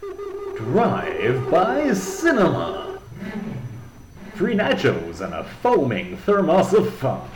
Drive by Cinema. Free nachos and a foaming thermos of fun.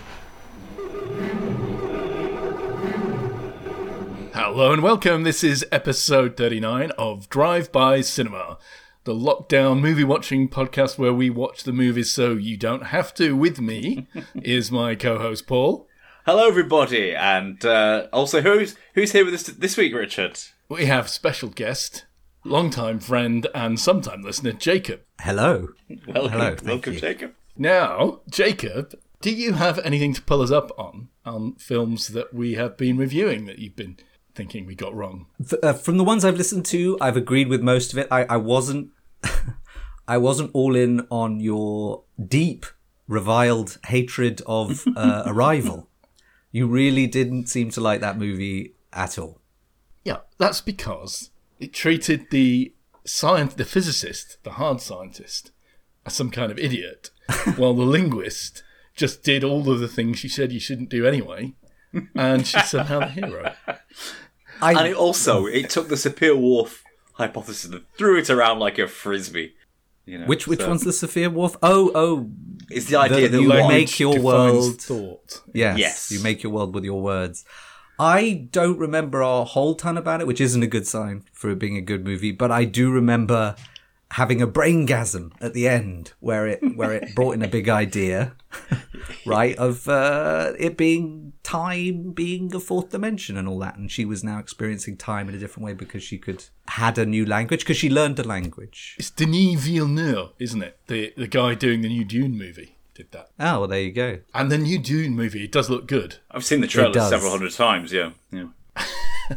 Hello and welcome. This is episode 39 of Drive By Cinema, the lockdown movie watching podcast where we watch the movies so you don't have to. With me is my co host Paul. Hello, everybody, and uh, also who's who's here with us this week, Richard? We have special guest, longtime friend and sometime listener Jacob. Hello. Welcome, Hello, welcome, you. Jacob. Now, Jacob, do you have anything to pull us up on on films that we have been reviewing that you've been thinking we got wrong? F- uh, from the ones I've listened to, I've agreed with most of it. I, I wasn't, I wasn't all in on your deep, reviled hatred of uh, Arrival. You really didn't seem to like that movie at all. Yeah, that's because it treated the science, the physicist, the hard scientist, as some kind of idiot, while the linguist just did all of the things she said you shouldn't do anyway, and she's somehow the hero. I, And it also it took the Sapir Whorf hypothesis and threw it around like a frisbee. You know, which which so one's the Sophia Wharf? Oh oh, It's the idea the- that you make your world thought. Yes, Yes. You make your world with your words. I don't remember a whole ton about it, which isn't a good sign for it being a good movie, but I do remember having a braingasm at the end where it where it brought in a big idea, right, of uh, it being time being a fourth dimension and all that, and she was now experiencing time in a different way because she could had a new language because she learned a language. It's Denis Villeneuve, isn't it? The the guy doing the new Dune movie did that, Oh, well, there you go. and the new Dune movie it does look good. I've seen the trailer does. several hundred times. Yeah, yeah.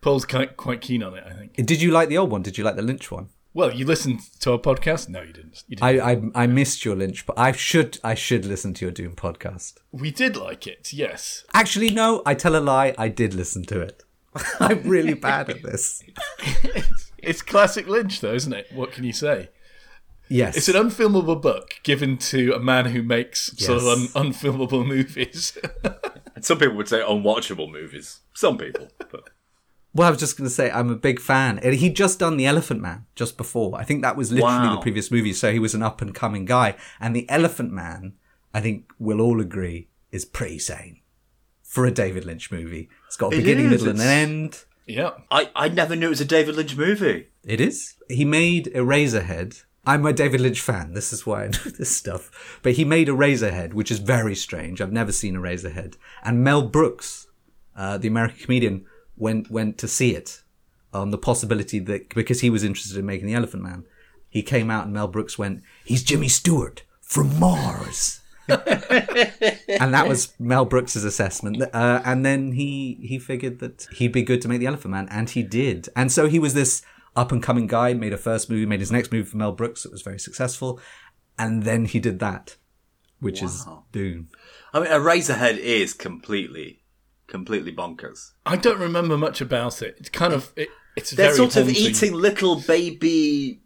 Paul's quite quite keen on it, I think. Did you like the old one? Did you like the Lynch one? Well, you listened to our podcast? No, you didn't. You didn't. I, I I missed your Lynch, but I should I should listen to your Doom podcast. we did like it, yes. Actually, no, I tell a lie. I did listen to it. I'm really bad at this. It's classic Lynch, though, isn't it? What can you say? Yes, It's an unfilmable book given to a man who makes sort of un- unfilmable movies. And some people would say unwatchable movies. Some people, but well, I was just going to say I'm a big fan. And He'd just done The Elephant Man just before. I think that was literally Wow. the previous movie, so he was an up and coming guy. And The Elephant Man, I think we'll all agree, is pretty sane for a David Lynch movie. It's got a It beginning, is, middle, and an end. yeah. I I never knew it was a David Lynch movie. It is. He made Eraserhead. I'm a David Lynch fan. This is why I know this stuff. But he made Eraserhead, which is very strange. I've never seen Eraserhead. And Mel Brooks, uh, the American comedian, went went to see it on the possibility that because he was interested in making the Elephant Man, he came out and Mel Brooks went, "He's Jimmy Stewart from Mars." and that was Mel Brooks's assessment. Uh, and then he he figured that he'd be good to make the Elephant Man, and he did. And so he was this up and coming guy. Made a first movie, made his next movie for Mel Brooks. It was very successful, and then he did that, which is Dune. I mean, Eraserhead is completely, completely bonkers. I don't remember much about it. It's kind of. It, it's They're very sort of eating little baby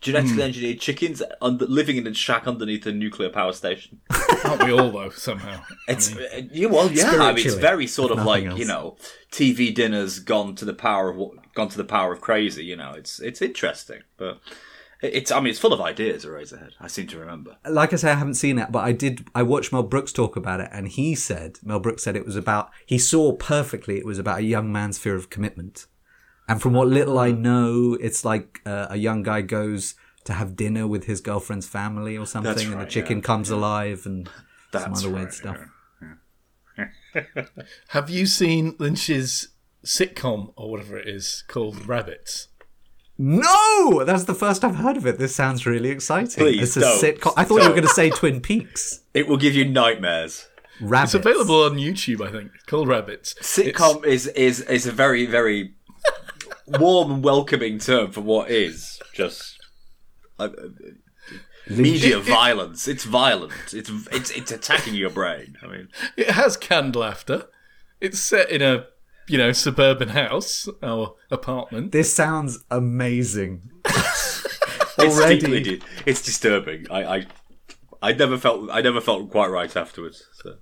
genetically engineered chickens under, living in a shack underneath a nuclear power station. Aren't we all, though, somehow? It's uh, you well, yeah. I mean, it's very sort of like nothing you know, TV dinners gone to the power of what gone to the power of crazy. You know, it's it's interesting, but it's I mean, it's full of ideas. A Eraserhead, I seem to remember. Like I say, I haven't seen it, but I did. I watched Mel Brooks talk about it, and he said Mel Brooks said it was about. He saw perfectly it was about a young man's fear of commitment, and from what little I know, it's like uh, a young guy goes to have dinner with his girlfriend's family or something, and the chicken yeah, comes alive and That's some other right, weird stuff. Have you seen Lynch's sitcom or whatever it is called Rabbits? No, that's the first I've heard of it. This sounds really exciting. Please, it's a don't. sitcom. I thought you were going to say Twin Peaks. It will give you nightmares. Rabbits. It's available on YouTube, I think. It's called Rabbits. Sitcom is is is a very very warm and welcoming term for what is just uh, uh, media violence. It's violent. It's it's it's attacking your brain. I mean, It has canned laughter. It's set in a, you know, suburban house or apartment. This sounds amazing. it's Already. deeply it's disturbing. I, I I never felt I never felt quite right afterwards. So.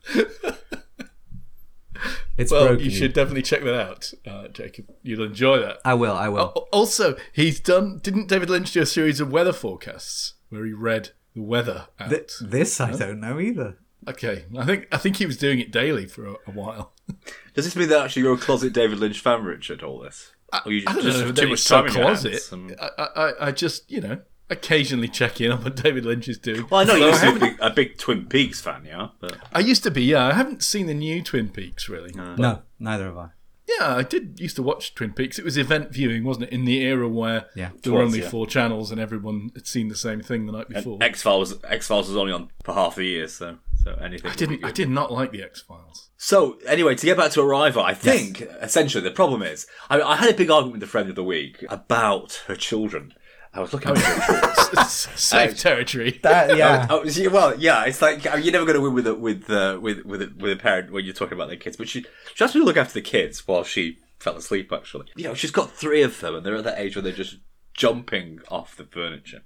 It's Well, broken. you should definitely check that out, uh, Jacob. You'll enjoy that. I will. I will. Al- Also, he's done. Didn't David Lynch do a series of weather forecasts where he read the weather out? Th- this I don't know either. okay, I think I think he was doing it daily for a, a while. Does this mean that actually you're a closet David Lynch fan, Richard? All this? Or you I don't just know have too too much so time in your closet. and- I, I, I just you know occasionally check in on what David Lynch is doing. Well, I know you Though used to be a big, a big Twin Peaks fan, yeah. But I used to be, yeah. I haven't seen the new Twin Peaks really. No, neither have I. Yeah, I did used to watch Twin Peaks. It was event viewing, wasn't it? In the era where Yeah. there were only yeah. four channels and everyone had seen the same thing the night before. X Files, X Files was only on for half a year, so so anything. I didn't. I did not like the X Files. So anyway, to get back to Arrival, I think essentially the problem is I, I had a big argument with a friend of the week about her children. I was looking at her children. Safe territory. That yeah. Oh, she- well, yeah, it's like I mean, you're never going to win with a, with uh, with with a, with a parent when you're talking about their kids. But she she asked me to look after the kids while she fell asleep. Actually, you know, she's got three of them, and they're at that age where they're just jumping off the furniture.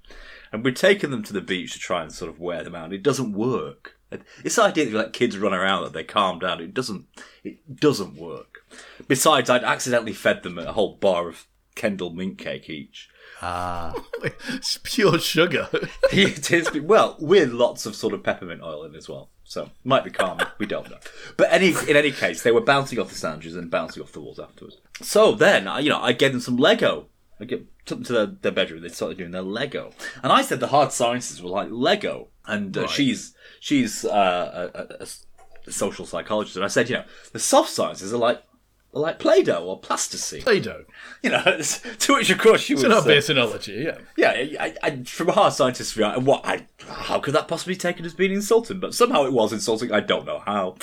And we're taking them to the beach to try and sort of wear them out. It doesn't work. It's the idea that you let kids run around that they calm down. It doesn't. It doesn't work. Besides, I'd accidentally fed them a whole bar of Kendal Mint Cake each. It's pure sugar. it is well with lots of sort of peppermint oil in as well. So might be calming. we don't know. But any in any case, they were bouncing off the sandwiches and bouncing off the walls afterwards. So then, I- you know, I gave them some Lego. I get took them to their, their bedroom. They started doing their Lego, and I said the hard sciences were like Lego, and uh, she's she's uh, a, a- a social psychologist, and I said, you know, the soft sciences are like like Play-Doh or plasticine. Play-Doh. You know, to which of course she It's would an say, obvious analogy. Yeah. yeah, I, I, from a hard scientist view, I- what? I, how could that possibly be taken as being insulting? But somehow it was insulting. I don't know how.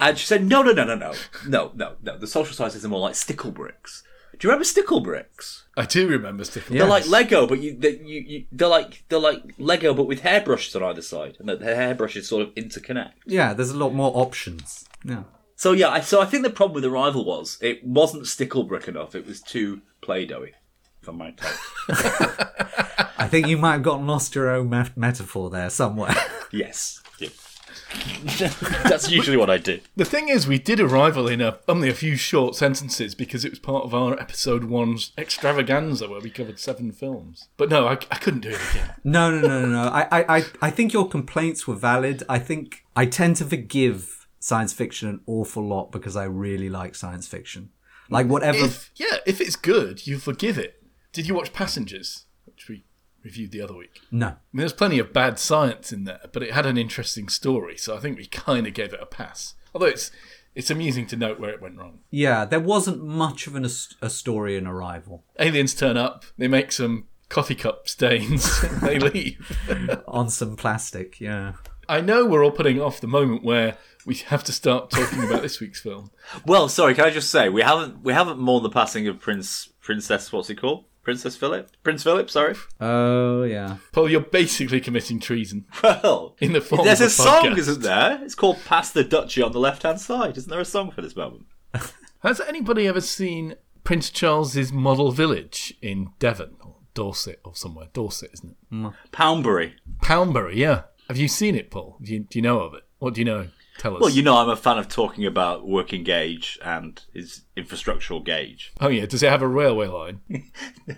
And she said, "No, no, no, no, no, no, no, no. The social sciences are more like stickle bricks. Do you remember stickle bricks? I do remember sticking. They're like Lego, but you, they, you, you, they're like they're like Lego, but with hairbrushes on either side, and the, the hairbrushes sort of interconnect. Yeah, there's a lot more options. Yeah. So yeah, I, so I think the problem with the rival was it wasn't Sticklebrick enough. It was too play-dohy, if I might take. I think you might have gotten lost your own met- metaphor there somewhere. yes. Yeah. That's usually what I do. The thing is, we did Arrival in a, only a few short sentences because it was part of our episode one's extravaganza where we covered seven films. But no, I, I couldn't do it again. No, no, no, no, no. I, I, I, I think your complaints were valid. I think I tend to forgive science fiction an awful lot because I really like science fiction. Like whatever. If yeah, if it's good, you forgive it. Did you watch Passengers, which we reviewed the other week? no. I mean, there's plenty of bad science in there, but it had an interesting story, so I think we kind of gave it a pass. Although it's it's amusing to note where it went wrong. Yeah, there wasn't much of an, a story in Arrival. Aliens turn up, they make some coffee cup stains, they leave. On some plastic, yeah. I know we're all putting off the moment where we have to start talking about this week's film. Well, sorry, can I just say we haven't we haven't mourned the passing of Prince Princess what's he called? Princess Philip? Prince Philip, sorry. Oh, yeah. Paul, you're basically committing treason. Well, In the form there's of a, a song, isn't there? It's called "Pass the Duchy" on the left-hand side. Isn't there a song for this moment? Has anybody ever seen Prince Charles's model village in Devon or Dorset or somewhere? Dorset, isn't it? Poundbury. Poundbury, yeah. Have you seen it, Paul? Do you, do you know of it? What do you know? Tell us. Well, you know I'm a fan of talking about working gauge and his infrastructural gauge. Oh yeah, does it have a railway line? No,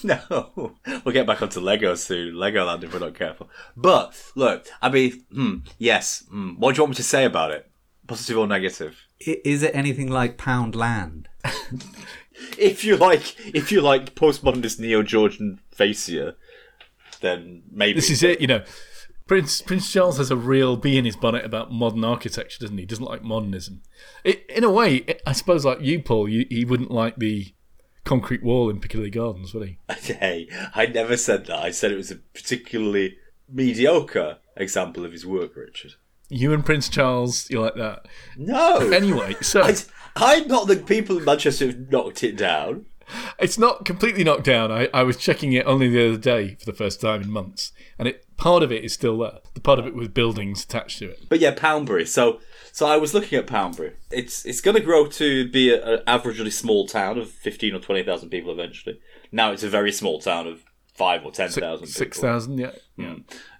No. we'll get back onto Lego soon. Legoland if we're not careful. But look, I mean, hmm, yes. Hmm, what do you want me to say about it? Positive or negative? I- Is it anything like Poundland? If you like, if you like postmodernist neo Georgian facia, then maybe This is it, you know. Prince Prince Charles has a real bee in his bonnet about modern architecture, doesn't he? He doesn't like modernism. It, in a way, I suppose, like you, Paul, you, he wouldn't like the concrete wall in Piccadilly Gardens, would he? Hey, I never said that. I said it was a particularly mediocre example of his work, Richard. You and Prince Charles, you like that. No. Anyway, so I, I'm not the people in Manchester who've knocked it down. It's not completely knocked down. I, I was checking it only the other day for the first time in months, and it part of it is still there. The part of it with buildings attached to it. But yeah, Poundbury. So, so I was looking at Poundbury. It's it's going to grow to be an averagely small town of fifteen or twenty thousand people eventually. Now it's a very small town of five or ten thousand. Six thousand, yeah.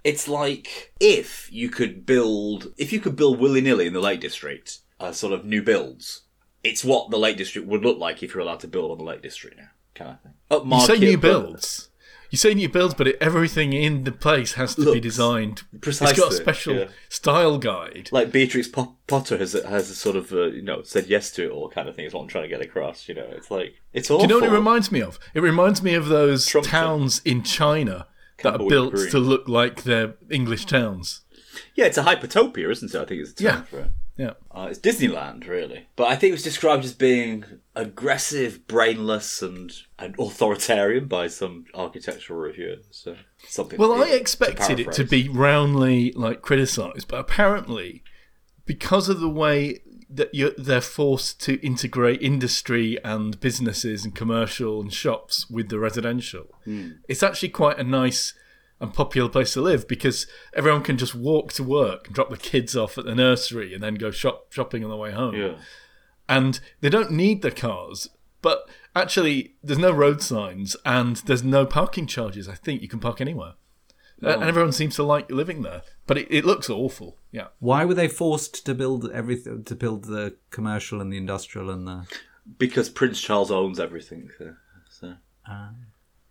It's like if you could build, if you could build willy nilly in the Lake District, uh, sort of new builds it's what the Lake District would look like if you're allowed to build on the Lake District now, kind of thing. You say new but- builds. You say new builds, but it, everything in the place has to be designed. Precisely, It's got a special yeah. style guide. Like Beatrix Po- Potter has has a sort of uh, you know said yes to it all kind of thing is what I'm trying to get across. You know, it's like it's all. Do you know what it reminds me of? It reminds me of those Trump towns in China that are built Green. to look like they're English towns. Yeah, it's a hypertopia, isn't it? I think it's a term Yeah. for it. Yeah. Uh, it's Disneyland, really. But I think it was described as being aggressive, brainless, and, and authoritarian by some architectural reviewer. So something. Well, I to expected it to be roundly like criticised, but apparently, because of the way that you're, they're forced to integrate industry and businesses and commercial and shops with the residential, Hmm. it's actually quite a nice and popular place to live because everyone can just walk to work and drop the kids off at the nursery and then go shop shopping on the way home Yeah. and they don't need the cars. But actually, there's no road signs and there's no parking charges. I think you can park anywhere, Uh, and everyone seems to like living there. But it, it looks awful. Yeah, Why were they forced to build everything? To build the commercial and the industrial and the Because Prince Charles owns everything. So. so. Ah.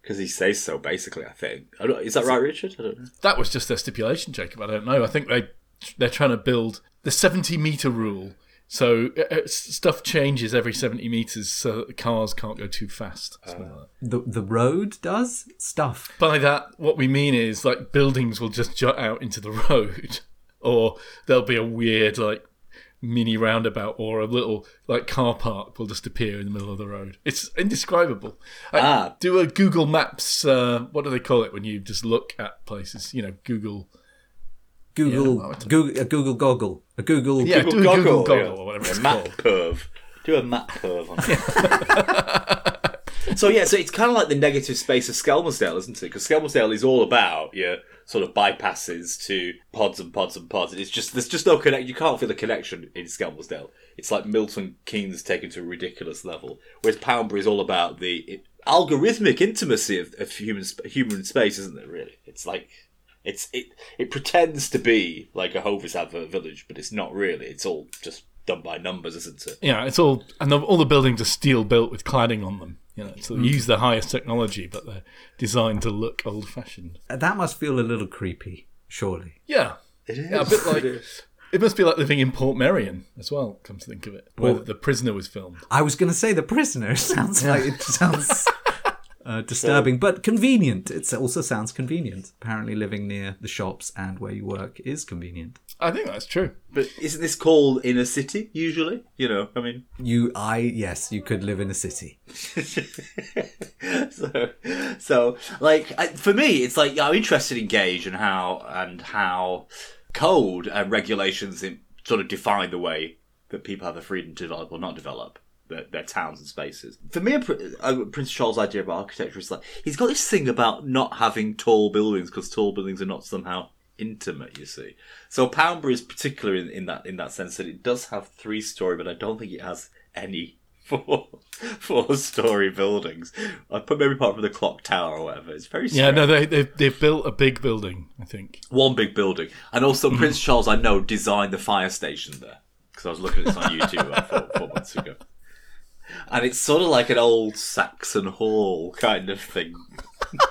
Because he says so, basically, I think. I don't, is that right, Richard? I don't know. that was just their stipulation, Jacob. I don't know. I think they they're trying to build the 70 meter rule. So uh, uh, stuff changes every 70 meters, so that the cars can't go too fast. something like the the road does stuff. By that, what we mean is like buildings will just jut out into the road, or there'll be a weird like mini roundabout or a little like car park will just appear in the middle of the road. It's indescribable. I Ah. do a Google Maps. Uh, what do they call it when you just look at places? You know, Google. Google, Yeah, Google, a Google goggle, a Google. Yeah, do a Google Goggle or whatever A map called. curve. Do a map curve on it. so yeah, so it's kind of like the negative space of Skelmersdale, isn't it? Because Skelmersdale is all about your sort of bypasses to pods and pods and pods. It's just there's just no connect. You can't feel the connection in Skelmersdale. It's like Milton Keynes taken to a ridiculous level, whereas Poundbury is all about the it, algorithmic intimacy of, of human human space, isn't it? Really, it's like. It's it. It pretends to be like a Hovis advert village, but it's not really. It's all just done by numbers, isn't it? Yeah, it's all and all the buildings are steel built with cladding on them. You know, so they use the highest technology, but they're designed to look old fashioned. That must feel a little creepy, surely. Yeah, It is. Yeah, a bit like it must be like living in Portmeirion as well. Come to think of it, where the prisoner was filmed. I was going to say the prisoner sounds like it sounds uh, disturbing, but convenient. It also sounds convenient. Apparently, living near the shops and where you work is convenient. I think that's true. But isn't this called in a city usually? You know, I mean, You, I, yes, you could live in a city. so, so like I, for me, it's like I'm interested in Gage and how and how code and regulations in, sort of define the way that people have the freedom to develop or not develop their, their towns and spaces. For me, Pr- uh, Prince Charles' idea of architecture is like he's got this thing about not having tall buildings because tall buildings are not somehow intimate. You see, so Poundbury is particular in, in that in that sense that it does have three story, but I don't think it has any four four story buildings. I put maybe apart from the clock tower or whatever. It's very Yeah, no, they they've, they've built a big building. I think. one big building, and also mm. Prince Charles, I know, designed the fire station there because I was looking at this on YouTube about four, four months ago. And it's sort of like an old Saxon hall kind of thing.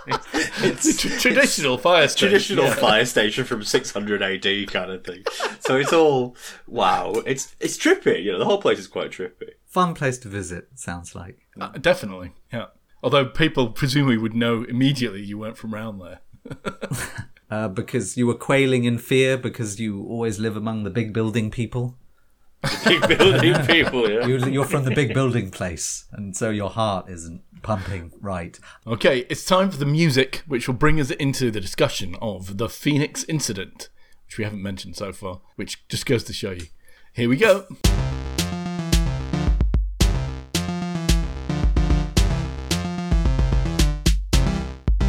It's Tr- traditional fire station. traditional yeah. fire station from 600 AD kind of thing. So it's all wow. It's it's trippy. You know, the whole place is quite trippy. Fun place to visit, sounds like. Uh, definitely, yeah. Although people presumably would know immediately you weren't from round there. Uh, because you were quailing in fear because you always live among the big building people. Big building people. Yeah. You, you're from the big building place, and so your heart isn't pumping right. Okay, it's time for the music, which will bring us into the discussion of the Phoenix incident, which we haven't mentioned so far, which just goes to show you. Here we go.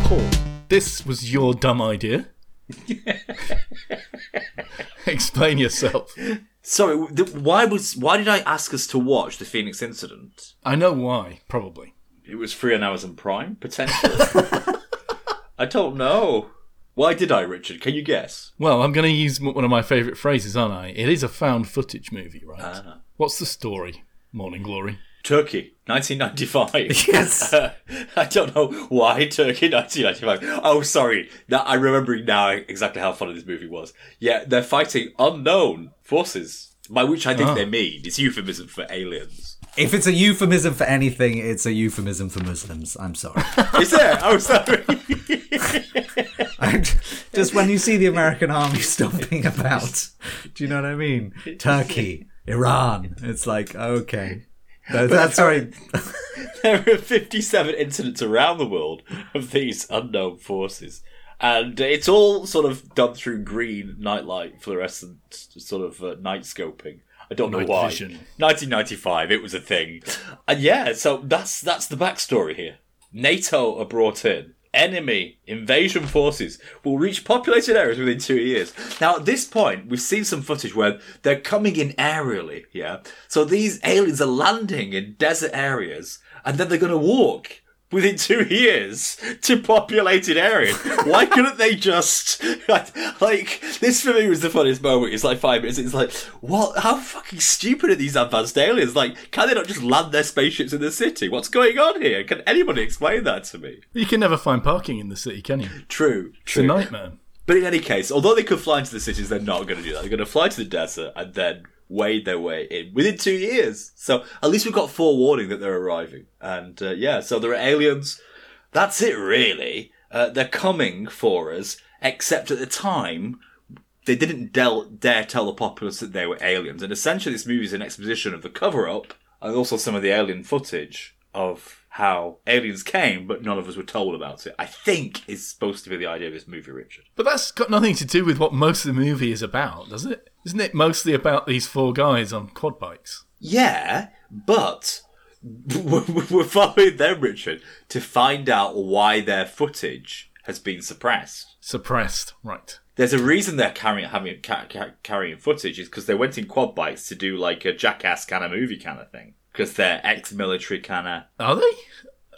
Paul, this was your dumb idea. Explain yourself. Sorry, th- why was why did I ask us to watch the Phoenix incident? I know why, probably. It was free on Amazon Prime, potentially. I don't know. Why did I, Richard? Can you guess? Well, I'm going to use one of my favourite phrases, aren't I? It is a found footage movie, right? Uh-huh. What's the story? Morning Glory. Turkey, 1995. Yes. I don't know why Turkey 1995. Oh, sorry. Now, I remember now exactly how funny this movie was. Yeah, they're fighting unknown forces, by which I think Ah. they mean it's euphemism for aliens. If it's a euphemism for anything, it's a euphemism for Muslims. I'm sorry. Is there? Oh, sorry. Just when you see the American army stomping about, do you know what I mean? Turkey, Iran. It's like, okay. No, that's right. there are 57 incidents around the world of these unknown forces. And it's all sort of done through green nightlight fluorescent sort of uh, night scoping. I don't know Night why. vision. 1995, it was a thing. And yeah, so that's that's the backstory here. NATO are brought in. Enemy invasion forces will reach populated areas within two years. Now, at this point, we've seen some footage where they're coming in aerially, yeah? So these aliens are landing in desert areas, and then they're going to walk within two years to populated areas. Why couldn't they just like this for me was the funniest moment. It's like five minutes. It's like what? How fucking stupid are these advanced aliens? Like, can they not just land their spaceships in the city? What's going on here? Can anybody explain that to me? You can never find parking in the city, can you? True, It's a true. nightmare. But in any case, although they could fly into the cities, they're not going to do that. They're going to fly to the desert and then wade their way in within two years. So at least we've got forewarning that they're arriving. And uh, yeah, so there are aliens. That's it, really. Uh, they're coming for us, except at the time, they didn't del- dare tell the populace that they were aliens. And essentially, this movie is an exposition of the cover up and also some of the alien footage of how aliens came, but none of us were told about it. I think is supposed to be the idea of this movie, Richard. But that's got nothing to do with what most of the movie is about, does it? Isn't it mostly about these four guys on quad bikes? Yeah, but we're following them, Richard, to find out why their footage has been suppressed. Suppressed, right. There's a reason they're carrying having ca- ca- carrying footage is because they went in quad bikes to do like a jackass kind of movie kind of thing. Because they're ex-military kind of Are they?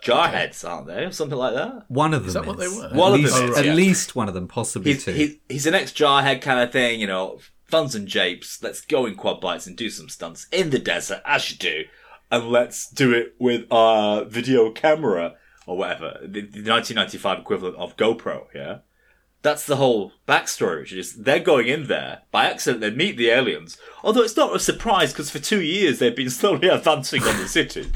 jarheads, aren't they, or something like that? One of them that what they is. were? At One of least, them is, At yeah. least one of them, possibly He's, two. he, he's an ex-jarhead kind of thing, you know, funs and japes. Let's go in quad bikes and do some stunts in the desert, as you do, and let's do it with our video camera or whatever, the, the 1995 equivalent of GoPro. Yeah, that's the whole backstory. Which is they're going in there by accident. They meet the aliens, although it's not a surprise because for two years they've been slowly advancing on the city,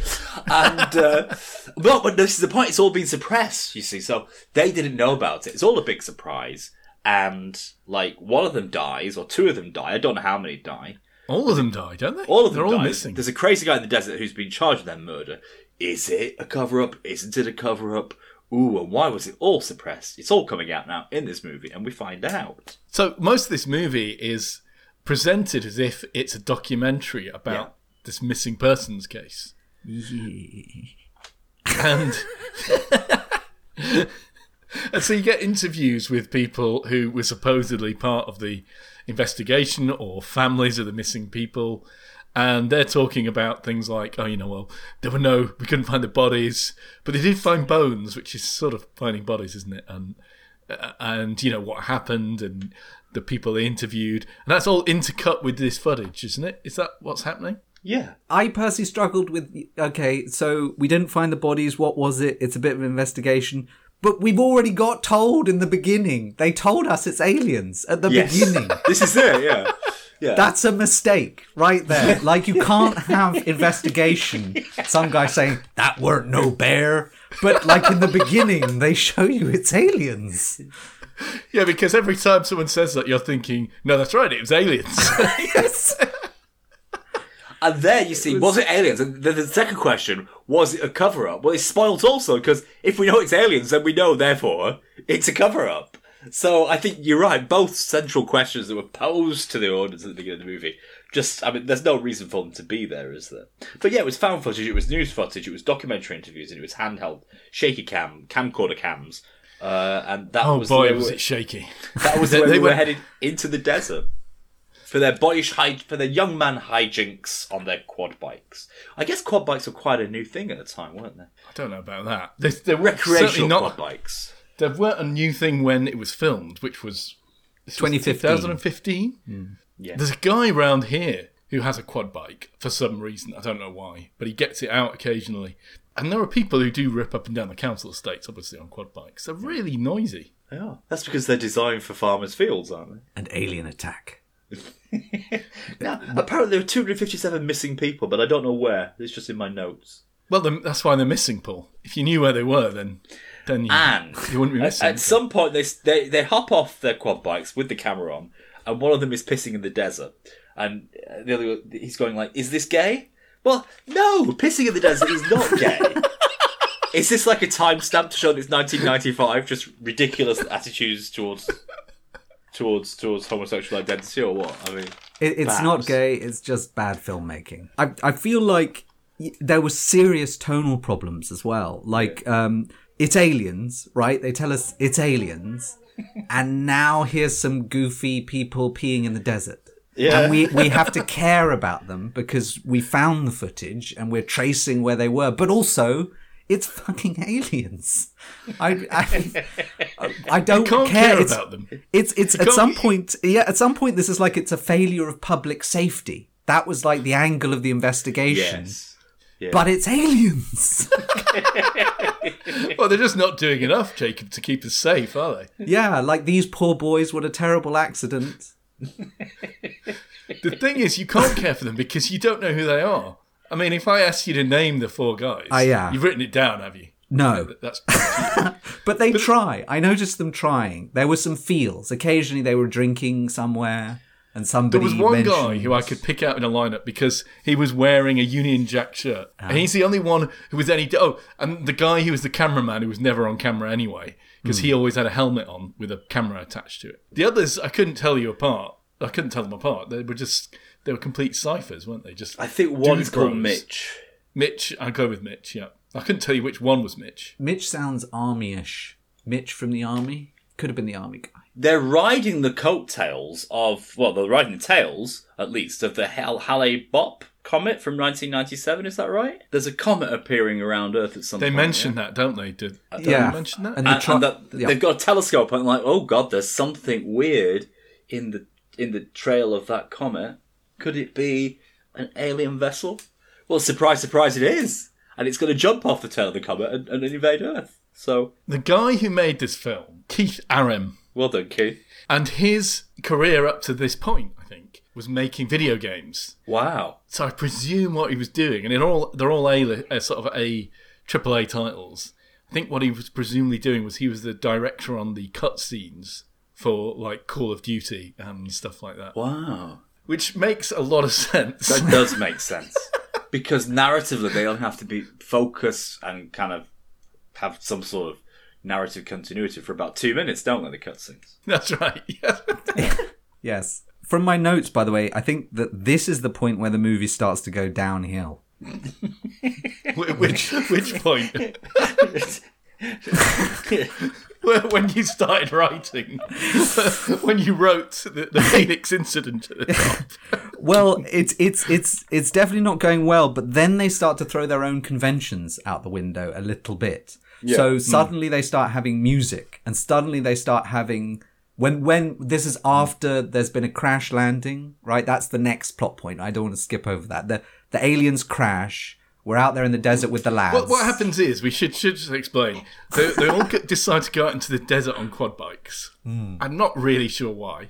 and uh, but, but this is the point. It's all been suppressed. You see, so they didn't know about it. It's all a big surprise. And like one of them dies, or two of them die. I don't know how many die. All of them die, don't they? All of them They're all die. missing. There's a crazy guy in the desert who's been charged with their murder. Is it a cover up? Isn't it a cover up? Ooh, and why was it all suppressed? It's all coming out now in this movie, and we find out. So most of this movie is presented as if it's a documentary about Yeah. this missing persons case. And and so you get interviews with people who were supposedly part of the investigation or families of the missing people. And they're talking about things like, oh, you know, well, there were no, we couldn't find the bodies, but they did find bones, which is sort of finding bodies, isn't it? And uh, and you know what happened and the people they interviewed, and that's all intercut with this footage, isn't it? Is that what's happening? Yeah. I personally struggled with. Okay, so we didn't find the bodies. What was it? It's a bit of an investigation. But we've already got told in the beginning. They told us it's aliens at the Yes. beginning. this is it, yeah. Yeah. That's a mistake right there. Like you can't have investigation. Some guy saying that weren't no bear, but like in the beginning they show you it's aliens. Yeah, because every time someone says that, you're thinking, no, that's right, it was aliens. Yes. And there you see, was, it aliens? And then the second question, was it a cover up? Well, it's spoilt also, because if we know it's aliens, then we know, therefore, it's a cover up. So I think you're right. Both central questions that were posed to the audience at the beginning of the movie, just, I mean, there's no reason for them to be there, is there? But yeah, it was found footage, it was news footage, it was documentary interviews, and it was handheld, shaky cam, camcorder cams. Uh, and that oh was the boy, was it shaky. that was the They- way they we were headed into the desert for their boyish high, for their young man hijinks on their quad bikes. I guess quad bikes were quite a new thing at the time, weren't they? I don't know about that. They, they were Recreational not. quad bikes. They weren't a new thing when it was filmed, which was this was 2015. 2015. Hmm. Yeah. There's a guy round here who has a quad bike for some reason. I don't know why, but he gets it out occasionally. And there are people who do rip up and down the council estates, obviously on quad bikes. They're really noisy. They are. that's because they're designed for farmers' fields, aren't they? An alien attack. Now, apparently there were 257 missing people, but I don't know where. It's just in my notes. Well, that's why they're missing, Paul. If you knew where they were, then then you, And you wouldn't be at, missing. at some point, they, they they hop off their quad bikes with the camera on, and one of them is pissing in the desert, and uh, the other he's going like, "Is this gay?" Well, no, pissing in the desert is not gay. is this like a timestamp to show that it's 1995? Just ridiculous attitudes towards towards towards homosexual identity, or what? I mean, It, it's not gay. It's just bad filmmaking. I I feel like there were serious tonal problems as well. Like um, it's aliens, right? They tell us it's aliens, and now here's some goofy people peeing in the desert. Yeah. And we, we have to care about them because we found the footage and we're tracing where they were. But also, it's fucking aliens. I I, I don't can't care, care It's- about them. It's it's at some point, yeah. At some point, this is like it's a failure of public safety. That was like the angle of the investigation. yes. But it's aliens. well, they're just not doing enough, Jacob, to keep us safe, are they? yeah, like these poor boys. What a terrible accident. The thing is, you can't care for them because you don't know who they are. I mean, if I ask you to name the four guys, Ah, yeah. you've written it down, have you? No, That's but they try. I noticed them trying. There were some feels. Occasionally, they were drinking somewhere, and somebody. There was one mentioned, guy who I could pick out in a lineup because he was wearing a Union Jack shirt, and he's the only one who was any. Oh, and the guy who was the cameraman who was never on camera anyway, because he always had a helmet on with a camera attached to it. The others, I couldn't tell you apart. I couldn't tell them apart. They were just they were complete ciphers, weren't they? Just I think one's called. Mitch. Mitch. I go with Mitch. Yeah, I couldn't tell you which one was Mitch. Mitch sounds army-ish. Mitch from the army could have been the army guy. They're riding the coattails of well, they're riding the tails at least of the Hal Halley Bop comet from 1997. Is that right? There's a comet appearing around Earth at some point. They point. mentioned that, don't they? Did don't Yeah. they mention that? And they and, try- and that, yeah. they've got a telescope and like, oh god, there's something weird in the in the trail of that comet. Could it be an alien vessel? Well, surprise, surprise, it is, and it's going to jump off the tail of the comet and, and invade Earth. So, the guy who made this film, Keith Arem, well done, Keith. and his career up to this point, I think, was making video games. Wow. So I presume what he was doing, and they're all they're all a uh, sort of a triple A titles. I think what he was presumably doing was he was the director on the cutscenes for like Call of Duty and stuff like that, Wow. Which makes a lot of sense. That does make sense. because narratively, they don't have to be focused and kind of have some sort of narrative continuity for about two minutes, don't they, the cutscenes? That's right. Yeah. Yes. From my notes, by the way, I think that this is the point where the movie starts to go downhill. Which which point? when you started writing, when you wrote the, the Phoenix incident at the top. Well, it's it's it's it's definitely not going well. But then they start to throw their own conventions out the window a little bit. So hmm. suddenly they start having music, and suddenly they start having when when this is after there's been a crash landing, right? That's the next plot point. I don't want to skip over that. The the aliens crash. We're out there in the desert with the lads. What, what happens is we should should just explain. They, they all get, decide to go out into the desert on quad bikes. Hmm. I'm not really sure why,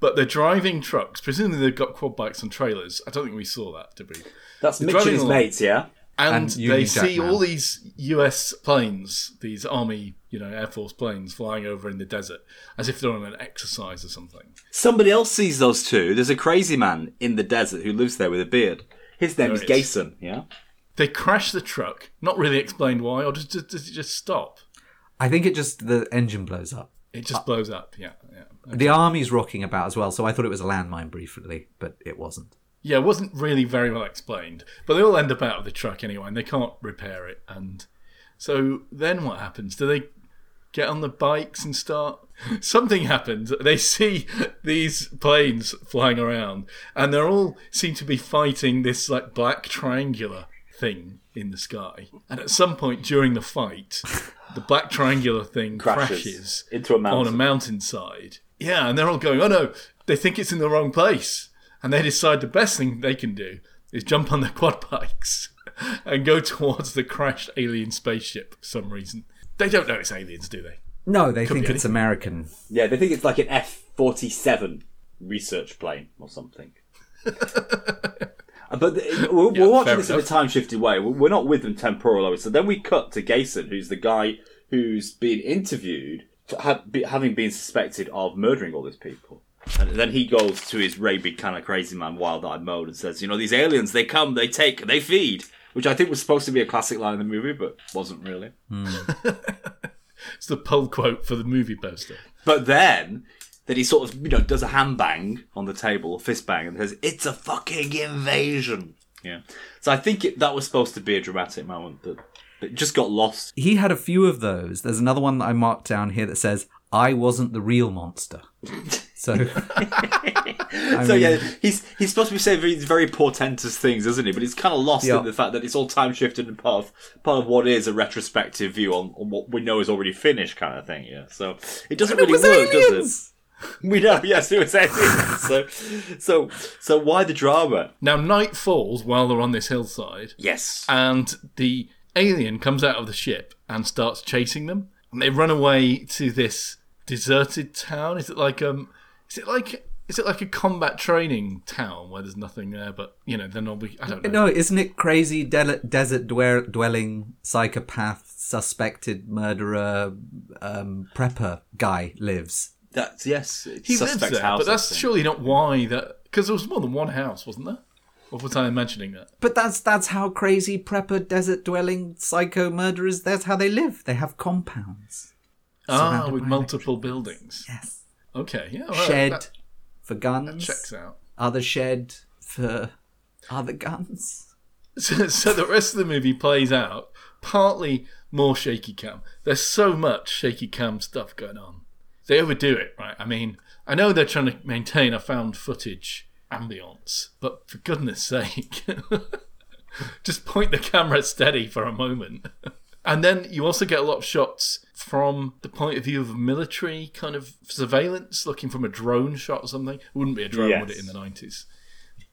but they're driving trucks. Presumably they've got quad bikes and trailers. I don't think we saw that, did we? That's They're Mitch and his along. mates, yeah? And, And they Jack see Man. all these U.S. planes, these army, you know, air force planes flying over in the desert, as if they're on an exercise or something. Somebody else sees those two. There's a crazy man in the desert who lives there with a beard. His name There is it is. Gason, yeah? They crash the truck. Not really explained why, or just, does it just stop? I think it just the engine blows up. It just uh, blows up. Yeah, yeah. The army's rocking about as well, so I thought it was a landmine briefly, but it wasn't. Yeah, it wasn't really very well explained. But they all end up out of the truck anyway, and they can't repair it. And so then what happens? Do they get on the bikes and start? Something happens. They see these planes flying around, and they're all seem to be fighting this like black triangular thing in the sky. And at some point during the fight, the black triangular thing Crashes crashes, into a mountain. on a mountainside. Yeah, and they're all going, "Oh no!" They think it's in the wrong place, and they decide the best thing they can do is jump on their quad bikes and go towards the crashed alien spaceship for some reason. They don't know it's aliens, do they? No, they think it's anything. American. Yeah, they think it's like an F forty seven research plane or something. But the- we're, Yeah, we're watching fair this in a time shifted way. We're we're not with them temporally. So then we cut to Gason, who's the guy who's been interviewed, for ha- be, having been suspected of murdering all these people. And then he goes to his rabid kind of crazy man, wild-eyed mode, and says, "You know, these aliens, they come, they take, they feed." Which I think was supposed to be a classic line in the movie, but wasn't really. Hmm. It's the pull quote for the movie poster. But then that he sort of you know does a hand bang on the table, a fist bang, and says, "It's a fucking invasion." Yeah. So I think it, that was supposed to be a dramatic moment that, that just got lost. He had a few of those. There's another one that I marked down here that says, I wasn't the real monster. So, so yeah, he's he's supposed to be saying very, very portentous things, isn't he? But he's kind of lost Yeah. in the fact that it's all time shifted and part of part of what is a retrospective view on, on what we know is already finished, kind of thing. Yeah. So it doesn't it really was work, does it? Aliens! We know, yes, it was aliens. so, so, so why the drama? Now, night falls while they're on this hillside, Yes. and the alien comes out of the ship and starts chasing them. And they run away to this deserted town. Is it like um? Is it like is it like a combat training town where there's nothing there? But you know, they're not. I don't know. No, isn't it crazy de- desert dwe- dwelling psychopath suspected murderer um, prepper guy lives? That's yes. He lives suspect there, house, but that's surely not why that. Because there was more than one house, wasn't there? Or was I imagining that? But that's that's how crazy prepper desert dwelling psycho murderers. That's how they live. They have compounds. Ah, with by multiple buildings. Yes. Okay, yeah, all right, Shed that for guns. checks out. Other shed for other guns. So, so the rest of the movie plays out partly more shaky cam. There's so much shaky cam stuff going on. They overdo it, right? I mean, I know they're trying to maintain a found footage ambience, but for goodness sake, just point the camera steady for a moment. And then you also get a lot of shots from the point of view of military kind of surveillance, looking from a drone shot or something. It wouldn't be a drone, would it, in the 90s?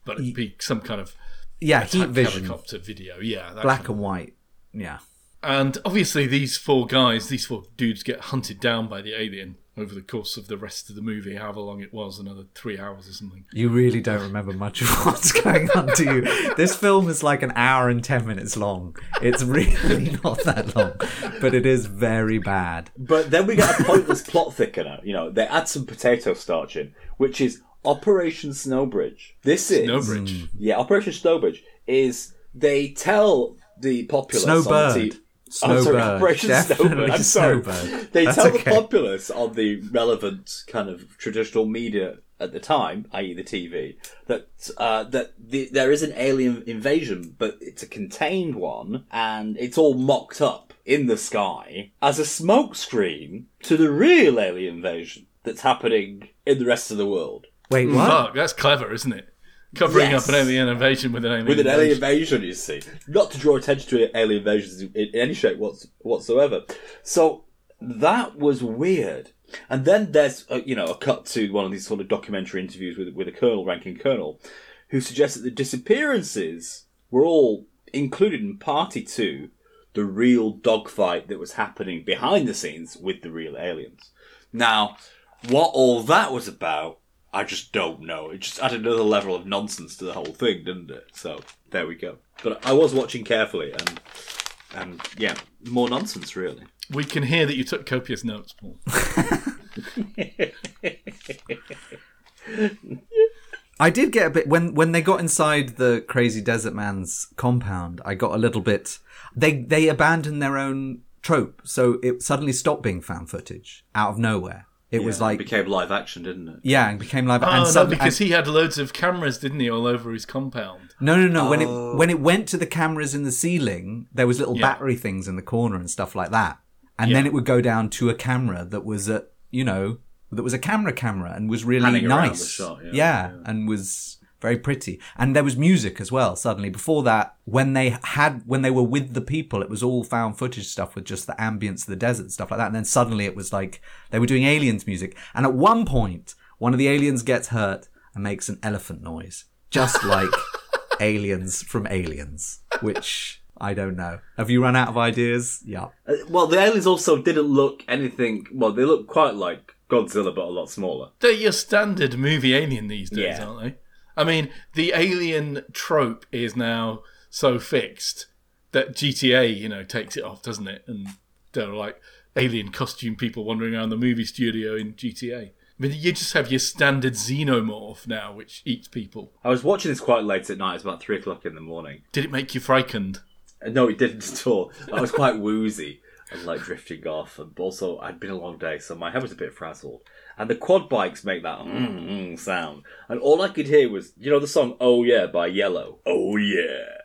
But it'd be some kind of Yeah, heat vision, helicopter video. Yeah, black kind of- and white. Yeah. And obviously, these four guys, these four dudes, get hunted down by the alien over the course of the rest of the movie, however long it was, another three hours or something. You really don't remember much of what's going on, do you? This film is like an hour and ten minutes long. It's really not that long, but it is very bad. But then we get a pointless plot thickener. You know, they add some potato starch in, which is Operation Snowbridge. This is Snowbridge. Hmm. Yeah, Operation Snowbridge is they tell the populace on the Snowbird. t- I'm sorry, Operation Snowbird. I'm sorry. Snowbird. They That's tell okay. the populace on the relevant kind of traditional media at the time, i.e., the TV, that uh, that the, there is an alien invasion, but it's a contained one, and it's all mocked up in the sky as a smokescreen to the real alien invasion that's happening in the rest of the world. Wait, what? Fuck, that's clever, isn't it? Covering Yes. up an alien invasion with an alien with an invasion. alien invasion, you see, not to draw attention to alien invasions in, any shape whats- whatsoever. So that was weird. And then there's a, you know a cut to one of these sort of documentary interviews with with a colonel, ranking colonel, who suggests that the disappearances were all included in party two, the real dogfight that was happening behind the scenes with the real aliens. Now, what all that was about, I just don't know. It just added another level of nonsense to the whole thing, didn't it? So there we go. But I was watching carefully, and and yeah, more nonsense really. We can hear that you took copious notes, Paul. I did get a bit when when they got inside the crazy desert man's compound. I got a little bit. They they abandoned their own trope, so it suddenly stopped being fan footage out of nowhere. It was like it became live action, didn't it? yeah, it became live. Oh, and ah, no, suddenly, because he had loads of cameras, didn't he, all over his compound? No, no, no. When Oh. it when it went to the cameras in the ceiling, there was little Yeah. battery things in the corner and stuff like that. And then it would go down to a camera that was a you know that was a camera camera and was really Panning nice. the shot, yeah, yeah, and was very pretty. And there was music as well. Suddenly, before that, when they had when they were with the people, it was all found footage stuff with just the ambience of the desert stuff like that. And then suddenly it was like they were doing aliens music. And at one point, one of the aliens gets hurt. and makes an elephant noise, just like aliens from Aliens, which I don't know. Have you run out of ideas? Yeah. Uh, Well, the aliens also didn't look anything. Well, they look quite like Godzilla, but a lot smaller. They're your standard movie alien these days, Yeah. aren't they? I mean, the alien trope is now so fixed that GTA, you know, takes it off, doesn't it? And there are like alien costume people wandering around the movie studio in GTA. I mean, you just have your standard xenomorph now, which eats people. I was watching this quite late at night. It was about three o'clock in the morning. Did it make you frightened? Uh, No, it didn't at all. I was quite woozy and like drifting off, and also I'd been a long day, so my head was a bit frazzled. And the quad bikes make that mm, mm sound, and all I could hear was, you know, the song "Oh Yeah" by Yello. Oh yeah.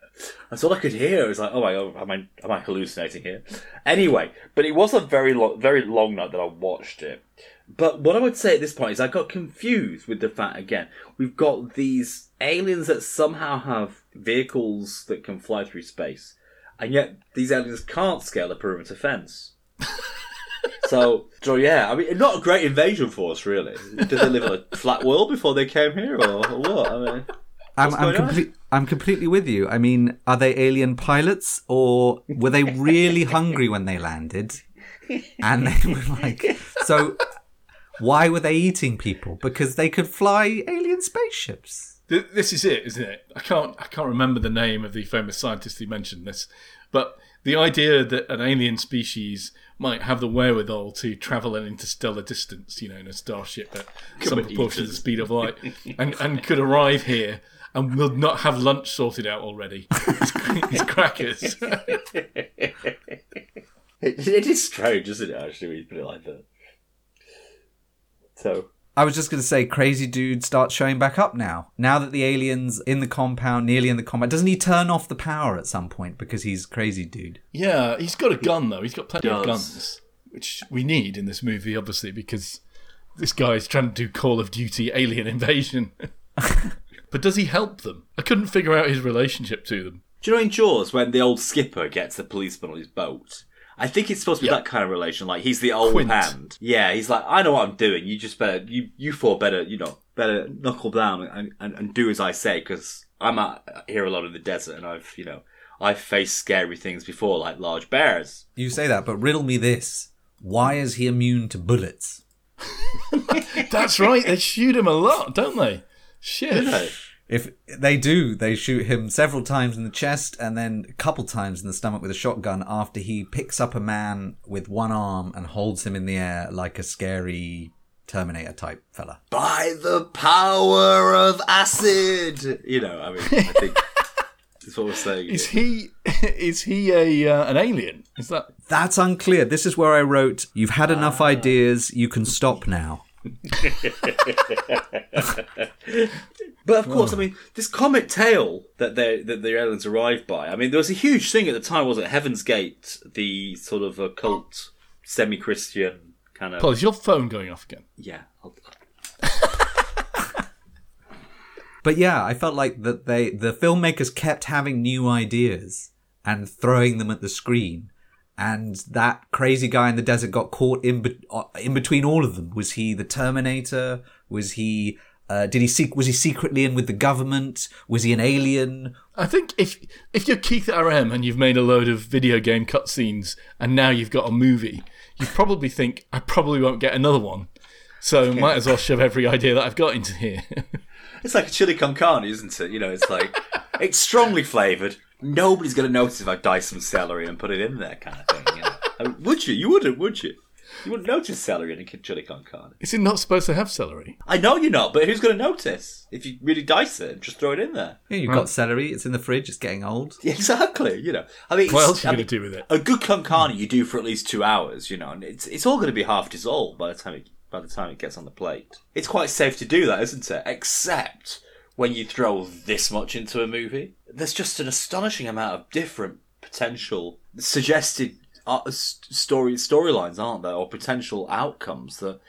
That's all I could hear. It was like, oh my god, am I am I hallucinating here? Anyway, but it was a very long, very long night that I watched it. But what I would say at this point is I got confused with the fact again we've got these aliens that somehow have vehicles that can fly through space, and yet these aliens can't scale a perimeter fence. so, so yeah, I mean, not a great invasion force, really. Did they live on a flat world before they came here, or, or what? I mean, I'm, I'm, going complete, I'm completely with you. I mean, are they alien pilots or were they really hungry when they landed? And they were like, so why were they eating people? Because they could fly alien spaceships. Th- This is it, isn't it? I can't I can't remember the name of the famous scientist who mentioned this, but the idea that an alien species might have the wherewithal to travel an interstellar distance, you know, in a starship at some proportion of the speed of light, and, and could arrive here and will not have lunch sorted out already. It's, it's crackers. it, it is strange, isn't it? Actually, when you put it like that. So, I was just going to say, crazy dude starts showing back up now. Now that the alien's in the compound, nearly in the compound, doesn't he turn off the power at some point because he's crazy dude? Yeah, he's got a gun though. He's got plenty of guns, which we need in this movie, obviously, because this guy's trying to do Call of Duty Alien Invasion. but does he help them? I couldn't figure out his relationship to them. do you know in Jaws when the old skipper gets the policeman on his boat? I think it's supposed to be Yeah. that kind of relation. Like he's the old Quint. hand. Yeah, he's like, I know what I'm doing. You just better, you you four better, you know, better knuckle down and, and, and do as I say because I'm out here alone in the desert and I've, you know, I've faced scary things before like large bears. You say that, but riddle me this. Why is he immune to bullets? That's right. They shoot him a lot, don't they? Shit. Hey, If they do, they shoot him several times in the chest and then a couple times in the stomach with a shotgun after he picks up a man with one arm and holds him in the air like a scary Terminator type fella. By the power of acid, you know. I mean, I think that's what we're saying. Is he is he a uh, an alien? Is that That's unclear. This is where I wrote, You've had enough ideas, you can stop now. But of course, I mean, this comet tail that they that the aliens arrived by. I mean, there was a huge thing at the time, wasn't it? Heaven's Gate, the sort of occult, semi-Christian kind of. Paul, is your phone going off again? Yeah. I'll- But yeah, I felt like that they the filmmakers kept having new ideas and throwing them at the screen. And that crazy guy in the desert got caught in be- uh, in between all of them. Was he the Terminator? Was he uh, did he seek was he secretly in with the government? Was he an alien? I think if if you're Keith Arem and you've made a load of video game cutscenes and now you've got a movie, you probably think I probably won't get another one. So might as well shove every idea that I've got into here. It's like a chili con carne, isn't it? You know, it's like it's strongly flavored. Nobody's going to notice if I dice some celery and put it in there, kind of thing. You know? I mean, would you? You wouldn't, would you? You wouldn't notice celery in a chili con carne. Is it not supposed to have celery? I know you're not, but who's going to notice if you really dice it and just throw it in there? Yeah, you've got celery. It's in the fridge. It's getting old. Yeah, exactly. You know, I mean, What else are you going to do with it? a good con carne you do for at least two hours, you know, and it's it's all going to be half dissolved by the time it by the time it gets on the plate. It's quite safe to do that, isn't it? Except when you throw this much into a movie, there's just an astonishing amount of different potential suggested uh, story storylines, aren't there, or potential outcomes that.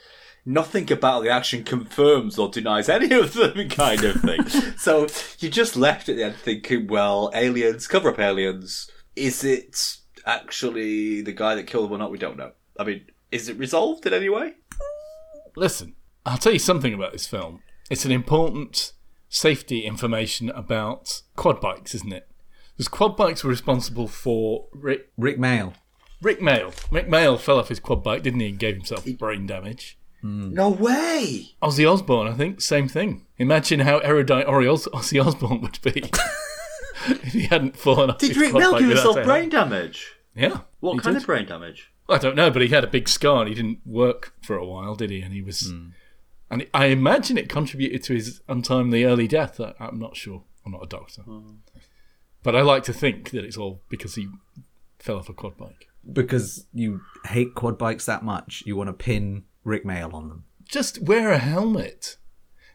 Nothing about the action confirms or denies any of them, kind of thing. so you're just left at the end thinking, well, aliens, cover up aliens. Is it actually the guy that killed them or not? We don't know. I mean, is it resolved in any way? Listen, I'll tell you something about this film. it's an important safety information about quad bikes, isn't it? Because quad bikes were responsible for Rick, Rik Mayall. Rik Mayall. Rik Mayall fell off his quad bike, didn't he, and gave himself brain damage. No way! Ozzy Osbourne, I think, same thing. Imagine how erudite Ori Os- Ozzy Osbourne would be if he hadn't fallen off Did his Rick quad Mail bike give himself brain helmet. damage? Yeah. What kind did. of brain damage? I don't know, but he had a big scar and he didn't work for a while, did he? And he was, Hmm. And I imagine it contributed to his untimely early death. I, I'm not sure. I'm not a doctor, Hmm. but I like to think that it's all because he fell off a quad bike. Because you hate quad bikes that much, you want to pin Rik Mayall on them. Just wear a helmet.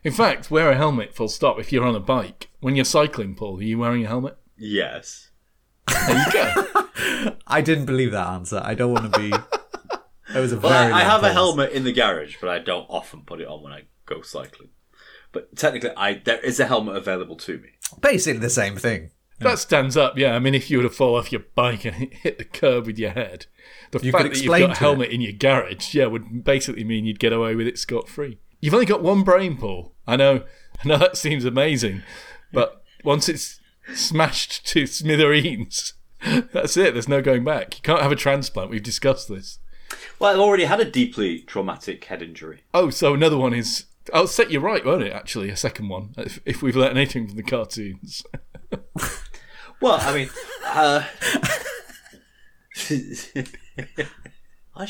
In fact, wear a helmet. Full stop. If you're on a bike, when you're cycling, Paul, are you wearing a helmet? Yes. There you go. I didn't believe that answer. I don't want to be. That was a Well, very. I, I long have a helmet in the garage, but I don't often put it on when I go cycling. But technically, I there is a helmet available to me. Basically the same thing. That stands up, yeah. I mean, if you were to fall off your bike and hit the curb with your head, the You fact could that you've got a to helmet in your garage, yeah, would basically mean you'd get away with it scot free. You've only got one brain, Paul. I know, I know that seems amazing, but once it's smashed to smithereens, that's it. There's no going back. You can't have a transplant. We've discussed this. Well, I've already had a deeply traumatic head injury. Oh, so another one is. I'll set you right, won't it? Actually, a second one. If, if we've learnt anything from the cartoons. Well, I mean, uh, actually,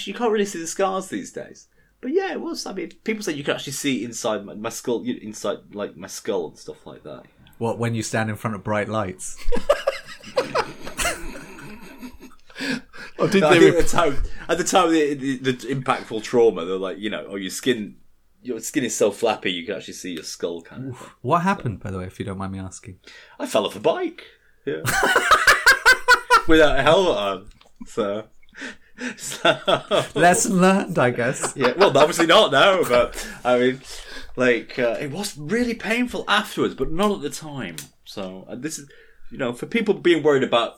you can't really see the scars these days. But yeah, it was. I mean, people say you can actually see inside my, my skull, inside like my skull and stuff like that. What when you stand in front of bright lights? Did No, they I think rep- at the time, at the time, the, the, the impactful trauma, they're like, you know, oh, your skin, your skin is so flappy, you can actually see your skull kind of thing. What happened, by the way, if you don't mind me asking? I fell off a bike, yeah, without a helmet on. So, so Lesson learned, I guess. yeah, well, obviously not now, but I mean, like, uh, it was really painful afterwards, but not at the time. So uh, this is, you know, for people being worried about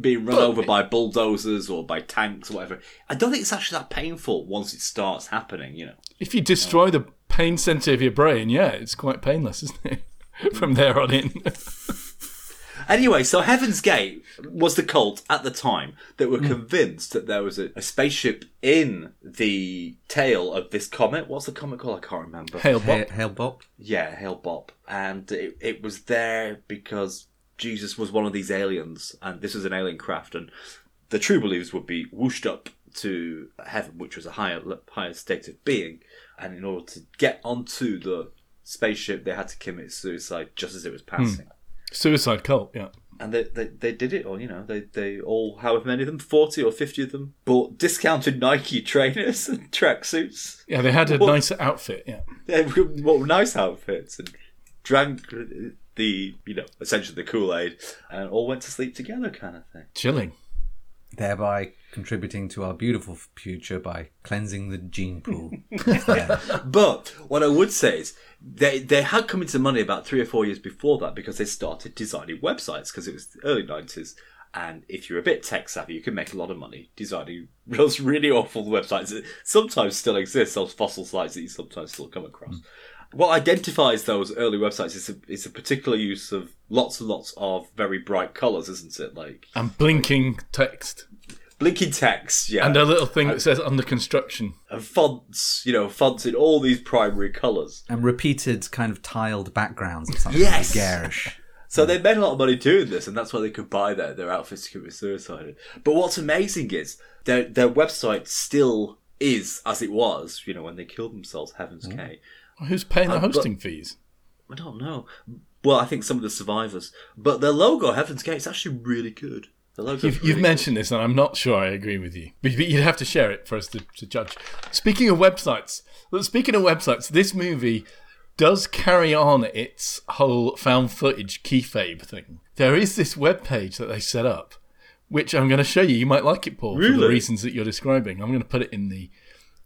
being run over by bulldozers or by tanks or whatever, I don't think it's actually that painful once it starts happening. You know. If you destroy the pain center of your brain, yeah, it's quite painless, isn't it? From there on in. Anyway, so Heaven's Gate was the cult at the time that were hmm. convinced that there was a, a spaceship in the tail of this comet. What's the comet called? I can't remember. Hail Hail, Hale-Bopp. Yeah, Hale-Bopp. And it, it was there because Jesus was one of these aliens, and this was an alien craft, and the true believers would be whooshed up to heaven, which was a higher higher state of being, and in order to get onto the spaceship, they had to commit suicide just as it was hmm. passing. Suicide cult, yeah. And they, they, they did it, or you know, they, they all, however many of them, 40 or 50 of them, bought discounted Nike trainers and tracksuits. Yeah, they had a What? nicer outfit, yeah. They wore nice outfits and drank uh, the, you know, essentially the Kool Aid and all went to sleep together, kind of thing. Chilling. Thereby contributing to our beautiful future by cleansing the gene pool. But what I would say is they they had come into money about three or four years before that because they started designing websites because it was the early nineties. And if you're a bit tech savvy, you can make a lot of money designing those really awful websites that sometimes still exist, those fossil sites that you sometimes still come across. Hmm. What identifies those early websites is a, is a particular use of lots and lots of very bright colours, isn't it? Like And blinking text. blinking text, yeah, And a little thing that says under construction. and fonts, you know, fonts in all these primary colours. and repeated kind of tiled backgrounds of something Yes! garish. So they made a lot of money doing this, and that's why they could buy their, their outfits to commit suicide. But what's amazing is their their website still is as it was, you know, when they killed themselves. Heaven's mm. Gate. Who's paying the Uh, but- hosting fees? I don't know. Well, I think some of the survivors, but their logo, Heaven's Gate, is actually really good. The logo. You've, you've mentioned this, and I'm not sure I agree with you. But but you'd have to share it for us to, to judge. Speaking of websites, speaking of websites, this movie does carry on its whole found footage kayfabe thing. There is this web page that they set up, which I'm going to show you. You might like it, Paul, for the reasons that you're describing. I'm going to put it in the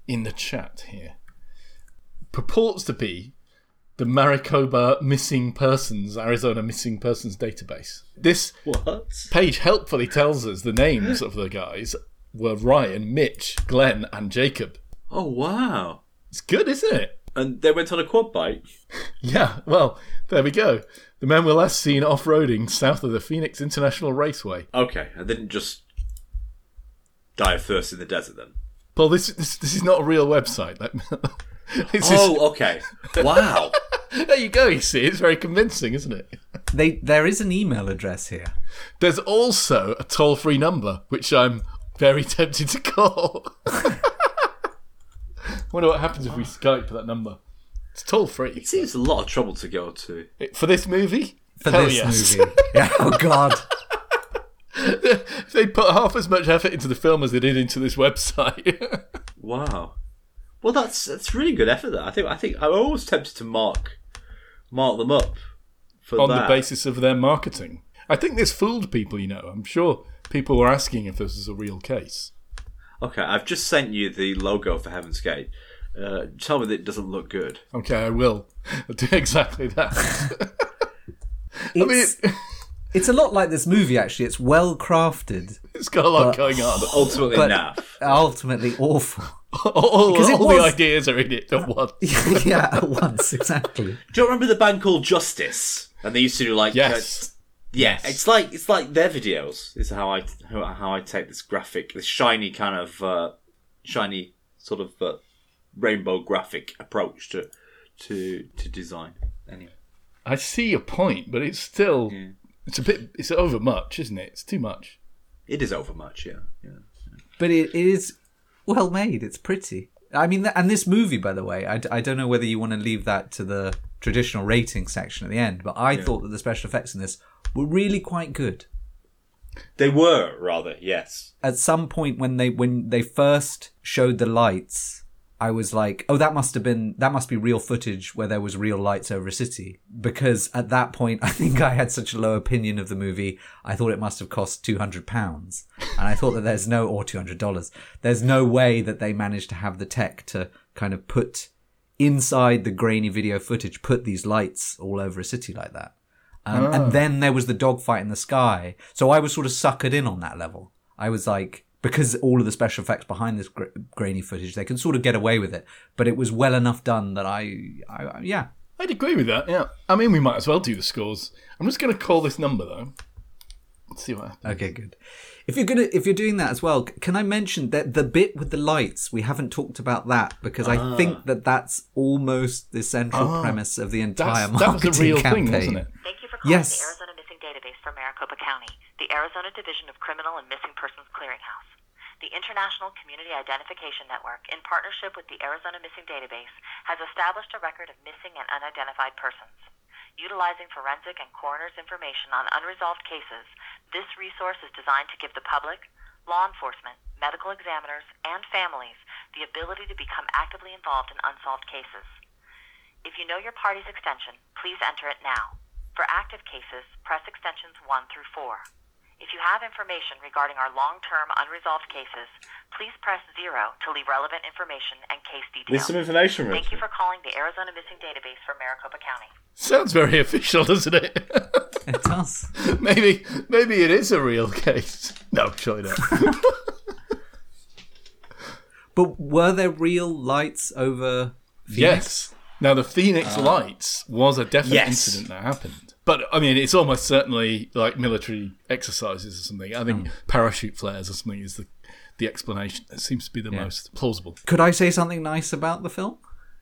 in the chat here. Purports to be the Maricopa Missing Persons, Arizona Missing Persons database. This what? page helpfully tells us the names of the guys were Ryan, Mitch, Glenn, and Jacob. Oh wow! It's good, isn't it? And they went on a quad bike. Yeah, well, there we go. The men were last seen off roading south of the Phoenix International Raceway. Okay, and didn't just die of thirst in the desert then. Paul, this this, this is not a real website. Oh, okay. Wow. there you go. You see, it's very convincing, isn't it? They there is an email address here. There's also a toll-free number, which I'm very tempted to call. Wonder what happens if we Skype that number. It's toll-free It seems a lot of trouble to go to. for this movie. For Hell this yes. movie. Yeah, oh god. they put half as much effort into the film as they did into this website. Wow. Well, that's that's really good effort. There, I think. I think I'm always tempted to mark mark them up for on that. the basis of their marketing. I think this fooled people, you know. I'm sure people were asking if this was a real case. Okay, I've just sent you the logo for Heaven's Gate. Uh, tell me that it doesn't look good. Okay, I will do exactly that. I mean, It's, it's a lot like this movie actually. It's well crafted, it's got a lot but- going on. Ultimately, but naff. ultimately awful. All, all, Because it the ideas are in it at once. yeah, at once, exactly. Do you remember the band called Justice? And they used to do like Yes. uh, yeah, it's like it's like their videos. Is how I how, how I take this graphic, this shiny kind of uh, shiny sort of uh, rainbow graphic approach to to to design. Anyway, I see your point, but it's still it's a bit it's over much, isn't it? It's too much. it is overmuch. Yeah, yeah. But it, it is well made. It's pretty. I mean, and this movie, by the way, I, I don't know whether you want to leave that to the traditional rating section at the end, but I thought that the special effects in this were really quite good. They were rather yes. At some point when they when they first showed the lights, I was like, "Oh, that must have been that must be real footage where there was real lights over a city." Because at that point, I think I had such a low opinion of the movie. I thought it must have cost two hundred pounds, and I thought that there's no or two hundred dollars. There's no way that they managed to have the tech to kind of put inside the grainy video footage, put these lights all over a city like that. Um, And then there was the dogfight in the sky. So I was sort of suckered in on that level. I was like, because all of the special effects behind this gra- grainy footage, they can sort of get away with it. But it was well enough done that I, I, I yeah. I'd agree with that. Yeah, I mean we might as well do the scores. I'm just going to call this number though. Let's see what happens. Okay, good. If you're gonna, if you're doing that as well, can I mention that the bit with the lights? We haven't talked about that because I ah. think that that's almost the central ah. premise of the entire That's, that was marketing a real campaign. thing, wasn't it? Thank you for calling Yes. the Arizona Missing Database for Maricopa County, the Arizona Division of Criminal and Missing Persons Clearinghouse. The International Community Identification Network, in partnership with the Arizona Missing Database, has established a record of missing and unidentified persons. Utilizing forensic and coroner's information on unresolved cases, this resource is designed to give the public, law enforcement, medical examiners, and families the ability to become actively involved in unsolved cases. If you know your party's extension, please enter it now. For active cases, press extensions 1 through 4. If you have information regarding our long-term unresolved cases, please press 0 to leave relevant information and case There's details. some information. Thank you for calling the Arizona Missing Database for Maricopa County. Sounds very official, doesn't it? It does. maybe maybe it is a real case. No, surely not. But were there real lights over? Phoenix? yes. Now the Phoenix ah. Lights was a definite Yes. incident that happened. But I mean, it's almost certainly like military exercises or something. I think parachute flares or something is the the explanation. That seems to be the most plausible. Could I say something nice about the film?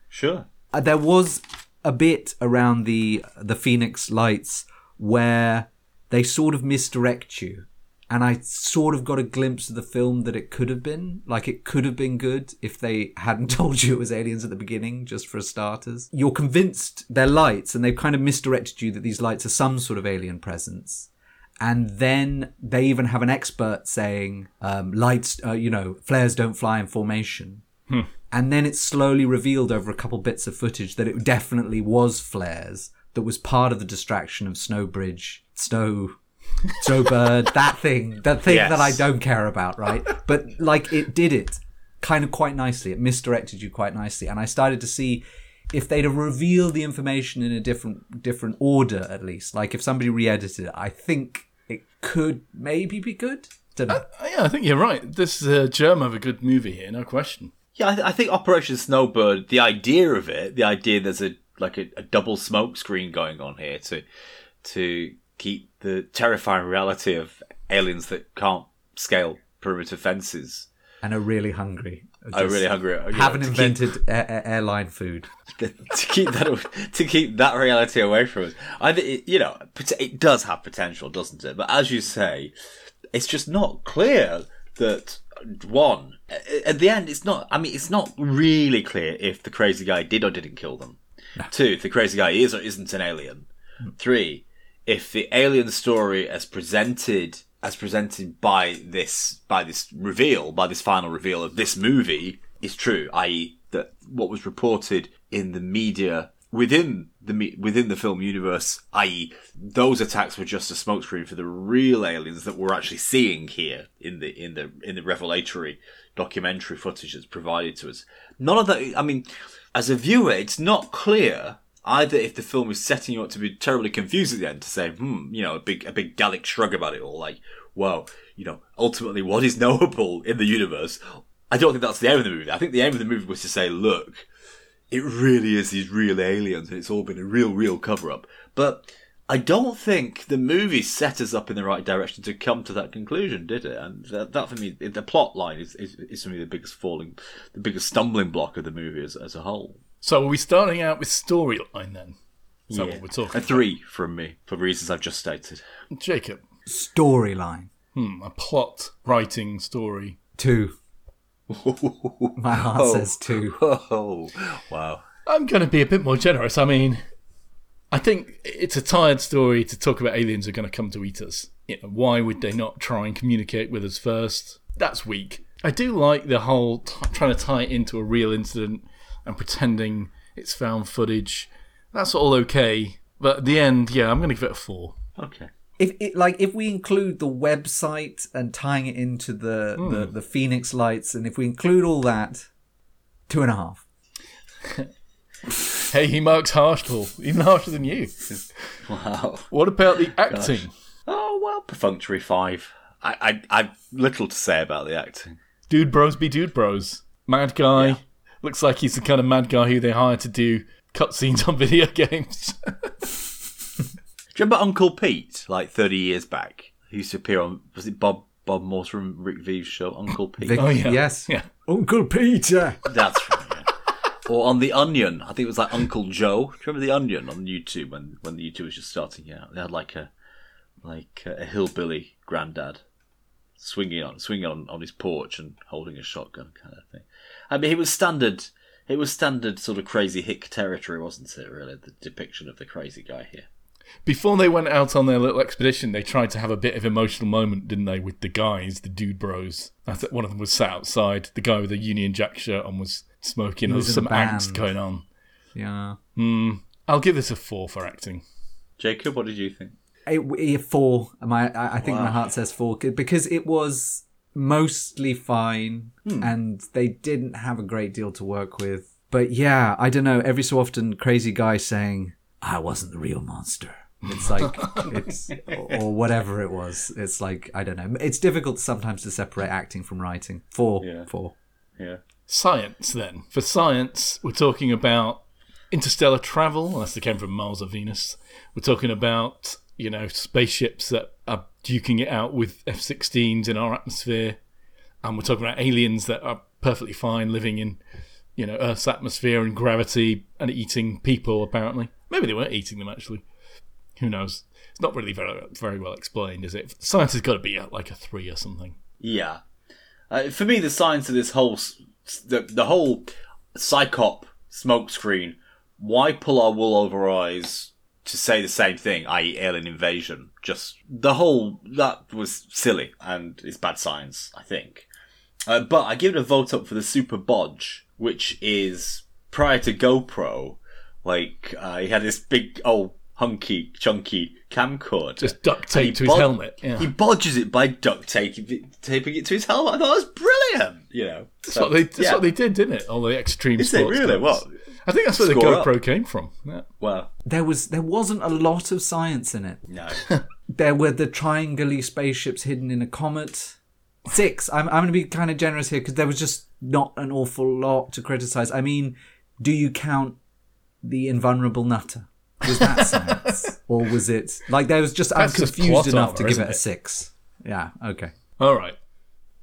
Sure. Uh, there was a bit around the the Phoenix Lights where they sort of misdirect you, and I sort of got a glimpse of the film that it could have been. Like it could have been good if they hadn't told you it was aliens at the beginning, just for starters. You're convinced they're lights, and they've kind of misdirected you that these lights are some sort of alien presence. And then they even have an expert saying, um, lights, uh, you know, flares don't fly in formation. And then it's slowly revealed over a couple bits of footage that it definitely was flares that was part of the distraction of Snowbridge, Snow, Snowbird, that thing, that thing Yes. that I don't care about, right? But like it did it kind of quite nicely. It misdirected you quite nicely. And I started to see if they'd have revealed the information in a different different order at least. Like if somebody re-edited it, I think it could maybe be good. Don't know. Uh, yeah, I think you're right. This is a germ of a good movie here, no question. Yeah, I, th- I think Operation Snowbird, the idea of it, the idea there's a like a, a double smoke screen going on here to to keep the terrifying reality of aliens that can't scale perimeter fences. And are really hungry. I'm really hungry. you know, Haven't keep- invented air- air- airline food. to keep that to keep that reality away from us. I think you know it does have potential, doesn't it? But as you say, it's just not clear that one at the end. It's not. I mean, it's not really clear if the crazy guy did or didn't kill them. Two, if the crazy guy is or isn't an alien. Hmm. Three, if the alien story as presented as presented by this by this reveal by this final reveal of this movie is true i.e. that what was reported in the media within the within the film universe i.e. those attacks were just a smokescreen for the real aliens that we're actually seeing here in the in the in the revelatory documentary footage that's provided to us none of that i mean as a viewer it's not clear either if the film is setting you up to be terribly confused at the end to say, hmm, you know, a big a big Gallic shrug about it all, like, well, you know, ultimately what is knowable in the universe. I don't think that's the aim of the movie. I think the aim of the movie was to say, look, it really is these real aliens and it's all been a real, real cover up. But I don't think the movie set us up in the right direction to come to that conclusion, did it? And that, that for me, the plot line is, is, is for me the biggest falling, the biggest stumbling block of the movie as, as a whole. So are we starting out with storyline then? Is that what we're talking A three from me for reasons I've just stated. Jacob, Storyline. hmm, a plot, writing, story. Two. My heart says two. Oh, wow. I'm going to be a bit more generous. I mean, I think it's a tired story to talk about aliens are going to come to eat us. You know, why would they not try and communicate with us first? That's weak. I do like the whole t- trying to tie it into a real incident and pretending it's found footage. That's all okay. But at the end, yeah, I'm going to give it a four. Okay. If it, like if we include the website and tying it into the, hmm. the the Phoenix Lights, and if we include all that, two and a half. Hey, he marks harsh, Paul. Even harsher than you. Wow. What about the acting? Oh, well, perfunctory five. I, I, I've little to say about the acting. Dude bros be dude bros. Mad guy. Looks like he's the kind of mad guy who they hire to do cutscenes on video games. Do you remember Uncle Pete, like 30 years back? He used to appear on, was it Bob Bob Morse from Rick V's show, Uncle Pete? Vic- Oh, yeah. Yes. Yeah. Uncle Peter. That's right. Yeah. or on The Onion, I think it was like Uncle Joe. Do you remember The Onion on YouTube when, when the YouTube was just starting out? They had like a like a hillbilly granddad swinging on swinging on, on his porch and holding a shotgun kind of thing. I mean, it was standard. It was standard sort of crazy hick territory, wasn't it? Really, the depiction of the crazy guy here. Before they went out on their little expedition, they tried to have a bit of emotional moment, didn't they, with the guys, the dude bros. I think one of them was sat outside. The guy with the Union Jack shirt on was smoking. There was was some a angst going on. Yeah. Hmm. I'll give this a four for acting. Jacob, what did you think? It, it, four. My, I, I think my heart says four because it was mostly fine, hmm. and they didn't have a great deal to work with. But yeah, I don't know. Every so often, crazy guy saying, "I wasn't the real monster." It's like it's or, or whatever it was. It's like I don't know. It's difficult sometimes to separate acting from writing. Four, Yeah. four. Yeah. Science, then. For science, we're talking about interstellar travel, unless they came from Mars or Venus. We're talking about, you know, spaceships that are duking it out with F 16s in our atmosphere. And we're talking about aliens that are perfectly fine living in, you know, Earth's atmosphere and gravity and eating people, apparently. Maybe they weren't eating them, actually. Who knows? It's not really very, very well explained, is it? Science has got to be like a three or something. Yeah. Uh, for me, the science of this whole, the, the whole psychop smokescreen, why pull our wool over our eyes to say the same thing, i.e. alien invasion? Just, the whole, that was silly and is bad science, I think. Uh, but I give it a vote up for the Super Bodge, which is prior to GoPro, like, uh, he had this big, old, hunky, chunky camcorder. Just duct And tape he to his helmet. Yeah. He bodges it by duct taping it, taping it to his helmet. I thought that was brilliant. You know, That's, what, they, that's what they did, didn't it? All the extreme Is it really? What? I think that's where the Score up. GoPro came from. Yeah. Well, There was there wasn't a lot of science in it. no. There were the triangular spaceships hidden in a comet. Six. I'm I'm going to be kind of generous here because there was just not an awful lot to criticize. I mean, do you count the invulnerable nutter? Was that science, or was it like there was just I'm That's just confused enough armor, to give isn't it a six? Yeah. Okay. All right.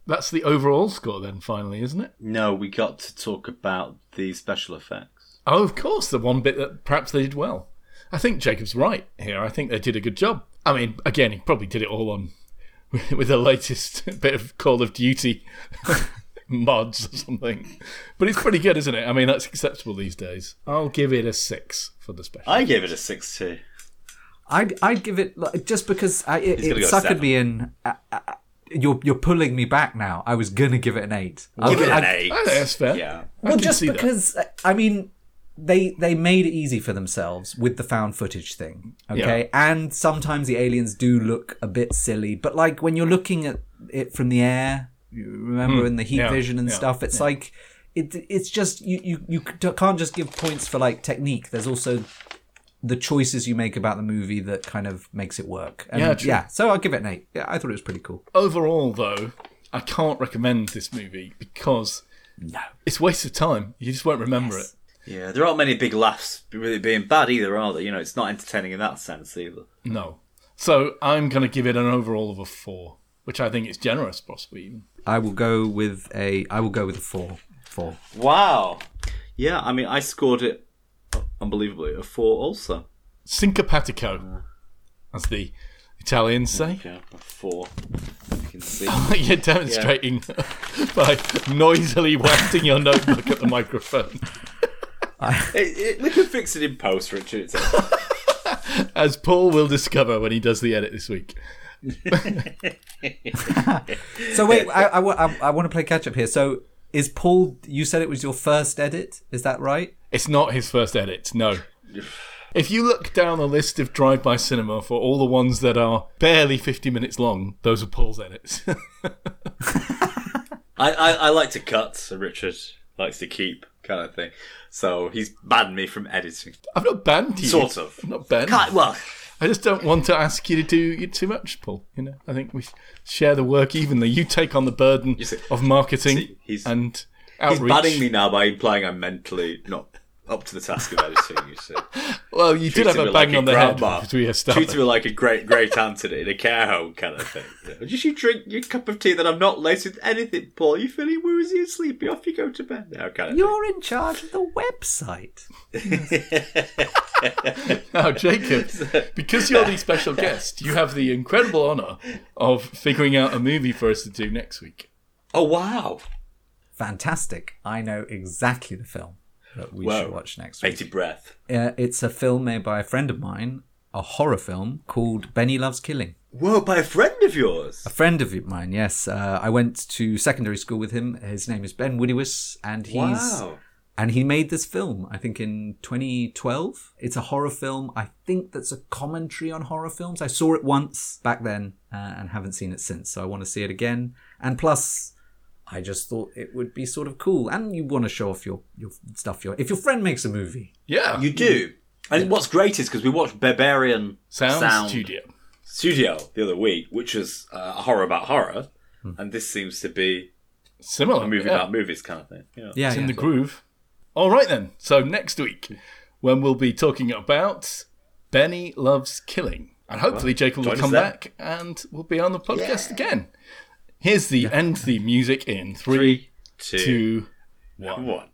That's the overall score then, finally, isn't it? No, we got to talk about the special effects. Oh, of course, the one bit that perhaps they did well. I think Jacob's right here. I think they did a good job. I mean, again, he probably did it all on with the latest bit of Call of Duty mods or something. But it's pretty good, isn't it? I mean, that's acceptable these days. I'll give it a six for the special. I gave it a six too. I'd I'd give it like, just because I, it, He's gonna it suckered me in. Uh, uh, you're you're pulling me back now. I was gonna give it an eight. I- Give it an I- eight. I think that's fair. Yeah. I Well, can just see that. because uh, I mean, they they made it easy for themselves with the found footage thing. Okay, and sometimes the aliens do look a bit silly, but like when you're looking at it from the air, you remember hmm. in the heat. Yeah, vision and yeah, stuff, it's like it it's just you you you can't just give points for like technique. There's also the choices you make about the movie that kind of makes it work. And Yeah, true. yeah. So I'll give it an eight. Yeah, I thought it was pretty cool. Overall, though, I can't recommend this movie because No. it's a waste of time. You just won't remember it. Yeah, there aren't many big laughs with it being bad either, are there? You know, it's not entertaining in that sense either. No. So I'm going to give it an overall of a four, which I think is generous, possibly even. I will go with a I will go with a four. Four. Wow. Yeah, I mean, I scored it unbelievably a four also. Syncopatico, as the Italians say. Yeah, a four. You can see. You're demonstrating by noisily wetting your notebook at the microphone. It, it, we can fix it in post, Richard. It's- As Paul will discover when he does the edit this week. So wait, I, I, I, I want to play catch up here. So is Paul? You said it was your first edit. Is that right? It's not his first edit, no. If you look down the list of Drive By Cinema for all the ones that are barely 50 minutes long, those are Paul's edits. I, I, I like to cut, so Richard likes to keep, kind of thing. So he's banned me from editing. I've not banned you. Sort of. I'm not banned. Can't, well, I just don't want to ask you to do it too much, Paul. You know, I think we share the work evenly. You take on the burden see- of marketing see, he's- and he's banning me now by implying I'm mentally not up to the task of editing, you see. Well, you did have a bang like on the head grandma. as we Treating established. me like a great, great Anthony in a care home kind of thing. You know, Just you drink your cup of tea that I'm not laced with anything, Paul. You feeling woozy and sleepy? Off you go to bed now, kind of You're in charge of the website. Now, Jacob, because you're the special guest, you have the incredible honour of figuring out a movie for us to do next week. Oh wow! Fantastic. I know exactly the film that we Whoa. should watch next week. Bated breath. Uh, it's a film made by a friend of mine, a horror film called Benny Loves Killing. Whoa, by a friend of yours. A friend of mine, yes. Uh, I went to secondary school with him. His name is Ben Woodiwiss, and he's Wow. and he made this film. I think in 2012. It's a horror film. I think that's a commentary on horror films. I saw it once back then uh, and haven't seen it since. So I want to see it again. And plus, I just thought it would be sort of cool. And you want to show off your your stuff. Your if your friend makes a movie, Yeah, You do. And what's great is because we watched Berberian Sound, Studio. Studio the other week, which was uh, a horror about horror, and this seems to be Similar. a movie yeah. about movies kind of thing. Yeah. yeah, It's in yeah. the groove. All right then. So next week, when we'll be talking about Benny loves killing, and hopefully Jacob will come back and we'll be on the podcast again. Here's the end theme music in three, Two, two, one. one.